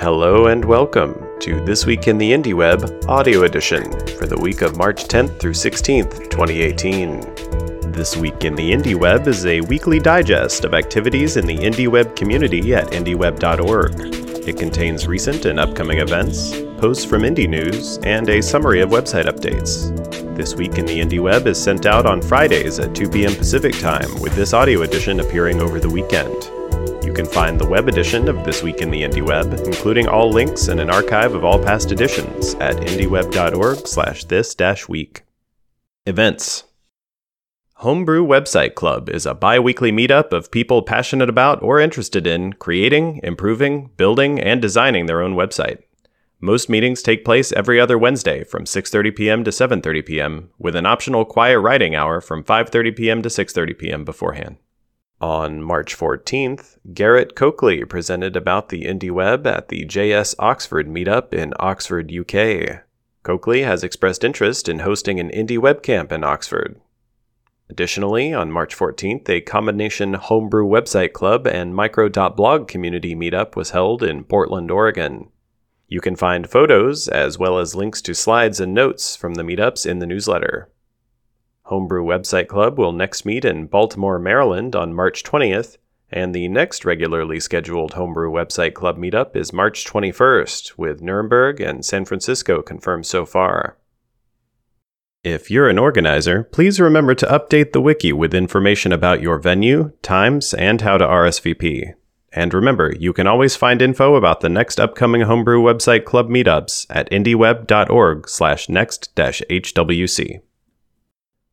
Hello and welcome to This Week in the Indie Web Audio Edition for the week of March 10th through 16th, 2018. This Week in the Indie Web is a weekly digest of activities in the Indie Web community at indieweb.org. It contains recent and upcoming events, posts from Indie News, and a summary of website updates. This Week in the Indie Web is sent out on Fridays at 2 p.m. Pacific Time, with this audio edition appearing over the weekend. Can find the web edition of This Week in the Indie Web, including all links and an archive of all past editions at indieweb.org slash this-week. Events Homebrew Website Club is a bi weekly meetup of people passionate about or interested in creating, improving, building, and designing their own website. Most meetings take place every other Wednesday from 6:30 p.m. to 7:30 p.m., with an optional quiet writing hour from 5:30 p.m. to 6:30 p.m. beforehand. On March 14th, Garrett Coakley presented about the indie web at the JS Oxford meetup in Oxford, UK. Coakley has expressed interest in hosting an indie web camp in Oxford. Additionally, on March 14th, a combination homebrew website club and micro.blog community meetup was held in Portland, Oregon. You can find photos as well as links to slides and notes from the meetups in the newsletter. Homebrew Website Club will next meet in Baltimore, Maryland on March 20th, and the next regularly scheduled Homebrew Website Club meetup is March 21st, with Nuremberg and San Francisco confirmed so far. If you're an organizer, please remember to update the wiki with information about your venue, times, and how to RSVP. And remember, you can always find info about the next upcoming Homebrew Website Club meetups at indieweb.org slash next-hwc.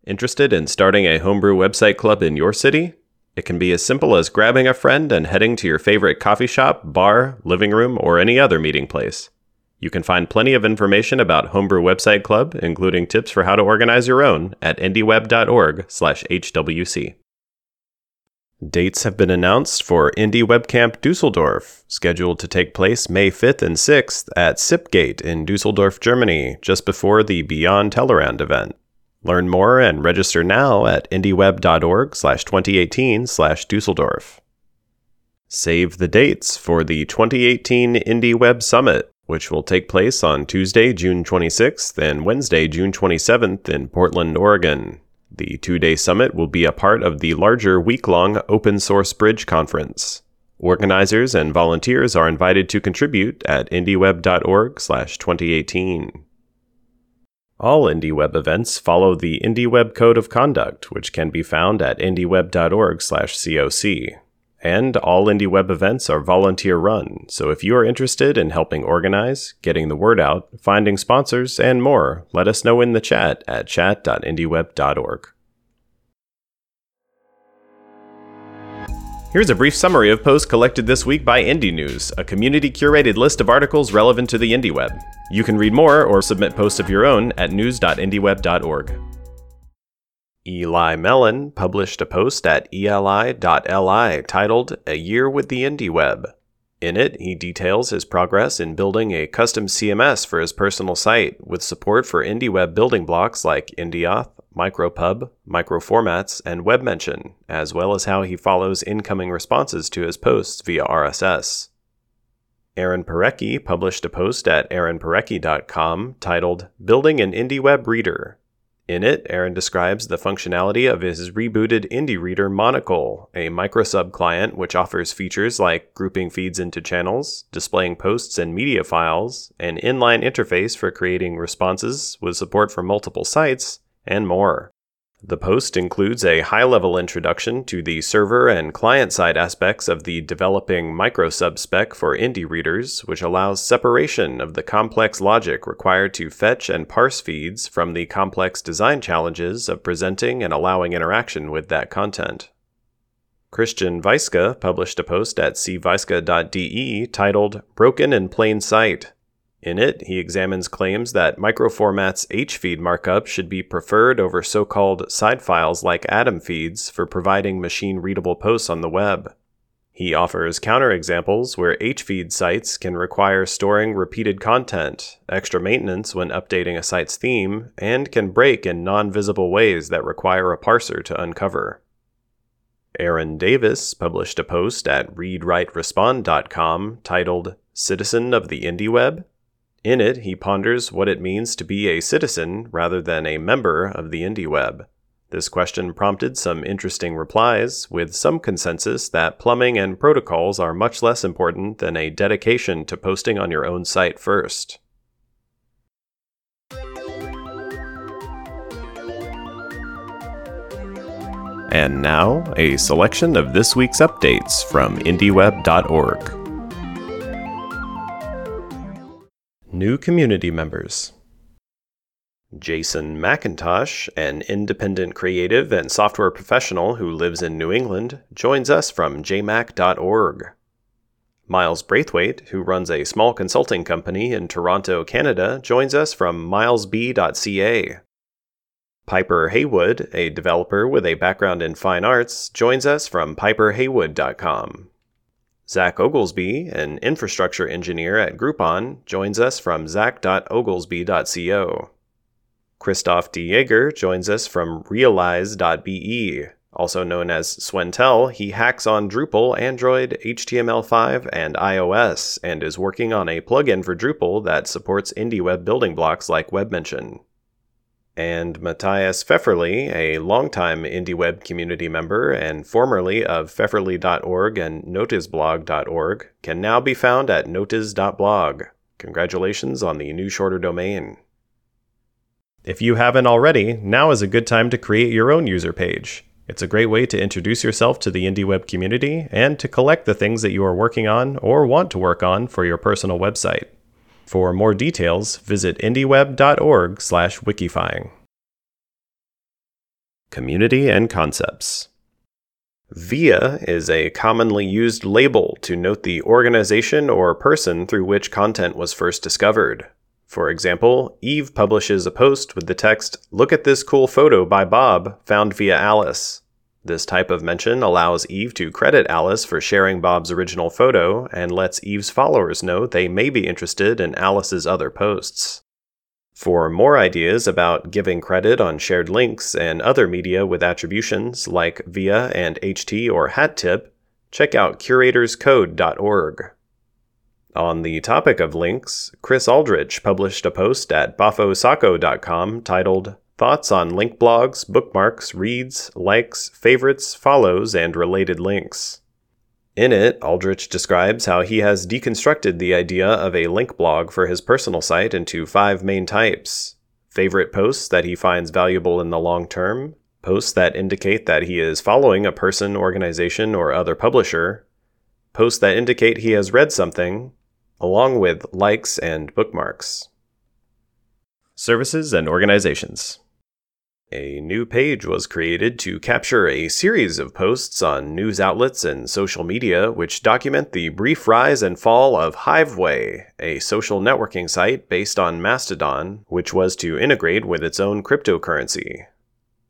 Interested in starting a homebrew website club in your city? It can be as simple as grabbing a friend and heading to your favorite coffee shop, bar, living room, or any other meeting place. You can find plenty of information about Homebrew Website Club, including tips for how to organize your own, at indieweb.org/hwc. Dates have been announced for Indie WebCamp Dusseldorf, scheduled to take place May 5th and 6th at SIPGate in Dusseldorf, Germany, just before the Beyond Tellerrand event. Learn more and register now at indieweb.org slash 2018 slash Dusseldorf. Save the dates for the 2018 IndieWeb Summit, which will take place on Tuesday, June 26th and Wednesday, June 27th in Portland, Oregon. The two day summit will be a part of the larger week long Open Source Bridge Conference. Organizers and volunteers are invited to contribute at indieweb.org/2018. All IndieWeb events follow the IndieWeb Code of Conduct, which can be found at indieweb.org/coc. And all IndieWeb events are volunteer run, so if you are interested in helping organize, getting the word out, finding sponsors, and more, let us know in the chat at chat.indieweb.org. Here's a brief summary of posts collected this week by Indie News, a community curated list of articles relevant to the indie web. You can read more or submit posts of your own at news.indieweb.org. Eli Mellen published a post at eli.li titled A Year with the Indie Web. In it, he details his progress in building a custom CMS for his personal site with support for indie web building blocks like Indieauth, MicroPub, Microformats, and WebMention, as well as how he follows incoming responses to his posts via RSS. Aaron Parecki published a post at aaronparecki.com titled Building an Indie Web Reader in it, Aaron describes the functionality of his rebooted Indie Reader Monocle, a microsub client which offers features like grouping feeds into channels, displaying posts and media files, an inline interface for creating responses with support for multiple sites, and more. The post includes a high level introduction to the server and client side aspects of the developing microsub spec for indie readers, which allows separation of the complex logic required to fetch and parse feeds from the complex design challenges of presenting and allowing interaction with that content. Christian Weiske published a post at cweiske.de titled Broken in Plain Sight in it, he examines claims that Microformat's HFeed markup should be preferred over so called side files like Atom feeds for providing machine readable posts on the web. He offers counterexamples where HFeed sites can require storing repeated content, extra maintenance when updating a site's theme, and can break in non visible ways that require a parser to uncover. Aaron Davis published a post at readwriterespond.com titled Citizen of the Indie Web? In it, he ponders what it means to be a citizen rather than a member of the indie web. This question prompted some interesting replies, with some consensus that plumbing and protocols are much less important than a dedication to posting on your own site first. And now, a selection of this week's updates from IndieWeb.org. New community members. Jason McIntosh, an independent creative and software professional who lives in New England, joins us from jmac.org. Miles Braithwaite, who runs a small consulting company in Toronto, Canada, joins us from milesb.ca. Piper Haywood, a developer with a background in fine arts, joins us from piperhaywood.com. Zach Oglesby, an infrastructure engineer at Groupon, joins us from zach.oglesby.co. Kristof De Jaeger joins us from realize.be. Also known as Swentel, he hacks on Drupal, Android, HTML5, and iOS, and is working on a plugin for Drupal that supports indie web building blocks like WebMention and Matthias Pfefferle, a longtime IndieWeb community member and formerly of Pfefferle.org and Notizblog.org, can now be found at notiz.blog. Congratulations on the new shorter domain. If you haven't already, now is a good time to create your own user page. It's a great way to introduce yourself to the IndieWeb community and to collect the things that you are working on or want to work on for your personal website. For more details, visit indieweb.org/wikifying. Community and concepts. Via is a commonly used label to note the organization or person through which content was first discovered. For example, Eve publishes a post with the text, Look at this cool photo by Bob, found via Alice. This type of mention allows Eve to credit Alice for sharing Bob's original photo and lets Eve's followers know they may be interested in Alice's other posts. For more ideas about giving credit on shared links and other media with attributions like VIA and HT or HatTip, check out curatorscode.org. On the topic of links, Chris Aldrich published a post at boffosocko.com titled Thoughts on link blogs, bookmarks, reads, likes, favorites, follows, and related links. In it, Aldrich describes how he has deconstructed the idea of a link blog for his personal site into five main types favorite posts that he finds valuable in the long term, posts that indicate that he is following a person, organization, or other publisher, posts that indicate he has read something, along with likes and bookmarks. Services and organizations. A new page was created to capture a series of posts on news outlets and social media which document the brief rise and fall of Hiveway, a social networking site based on Mastodon, which was to integrate with its own cryptocurrency.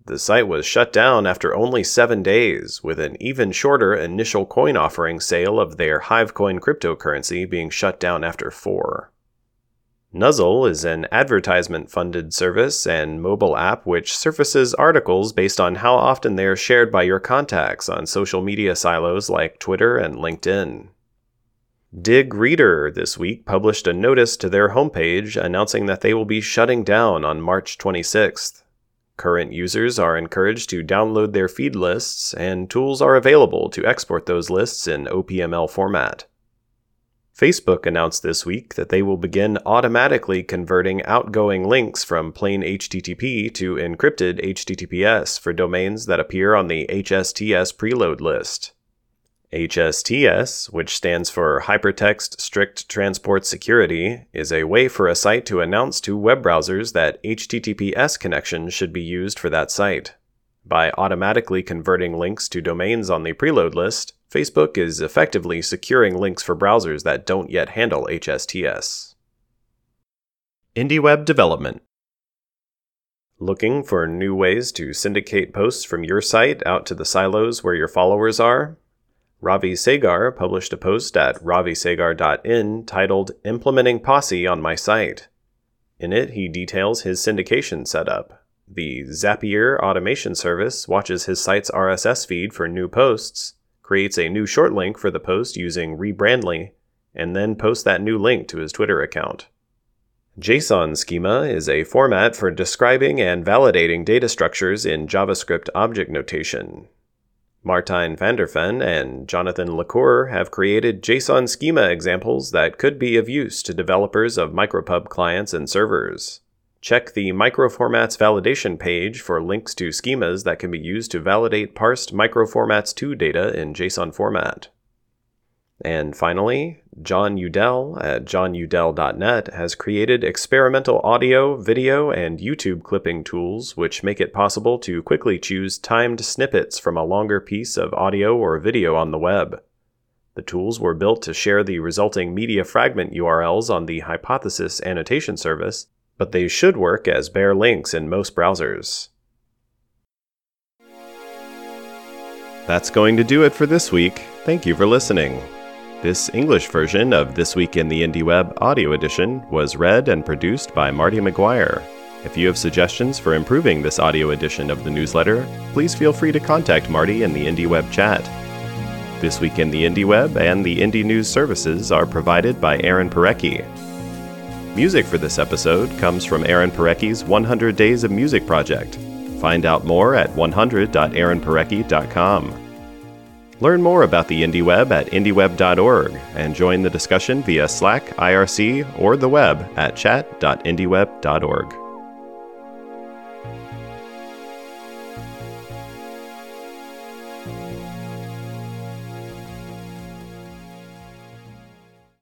The site was shut down after only seven days, with an even shorter initial coin offering sale of their Hivecoin cryptocurrency being shut down after four. Nuzzle is an advertisement funded service and mobile app which surfaces articles based on how often they are shared by your contacts on social media silos like Twitter and LinkedIn. Digg Reader this week published a notice to their homepage announcing that they will be shutting down on March 26th. Current users are encouraged to download their feed lists, and tools are available to export those lists in OPML format. Facebook announced this week that they will begin automatically converting outgoing links from plain HTTP to encrypted HTTPS for domains that appear on the HSTS preload list. HSTS, which stands for Hypertext Strict Transport Security, is a way for a site to announce to web browsers that HTTPS connections should be used for that site. By automatically converting links to domains on the preload list, Facebook is effectively securing links for browsers that don't yet handle HSTS. IndieWeb Development Looking for new ways to syndicate posts from your site out to the silos where your followers are? Ravi Sagar published a post at ravisagar.in titled Implementing Posse on My Site. In it, he details his syndication setup, the Zapier automation service watches his site's RSS feed for new posts, creates a new short link for the post using Rebrandly, and then posts that new link to his Twitter account. JSON schema is a format for describing and validating data structures in JavaScript object notation. Martijn van der Ven and Jonathan LaCour have created JSON schema examples that could be of use to developers of micropub clients and servers. Check the Microformats validation page for links to schemas that can be used to validate parsed Microformats2 data in JSON format. And finally, Jon Udell at jonudell.net has created experimental audio, video, and YouTube clipping tools which make it possible to quickly choose timed snippets from a longer piece of audio or video on the web. The tools were built to share the resulting media fragment URLs on the Hypothesis annotation service but they should work as bare links in most browsers. That's going to do it for this week. Thank you for listening. This English version of This Week in the Indie Web audio edition was read and produced by Marty McGuire. If you have suggestions for improving this audio edition of the newsletter, please feel free to contact Marty in the Indie Web chat. This Week in the Indie Web and the Indie News services are provided by Aaron Parecki. Music for this episode comes from Aaron Parecki's 100 Days of Music project. Find out more at 100.aaronparecki.com. Learn more about the IndieWeb at indieweb.org and join the discussion via Slack, IRC, or the web at chat.indieweb.org.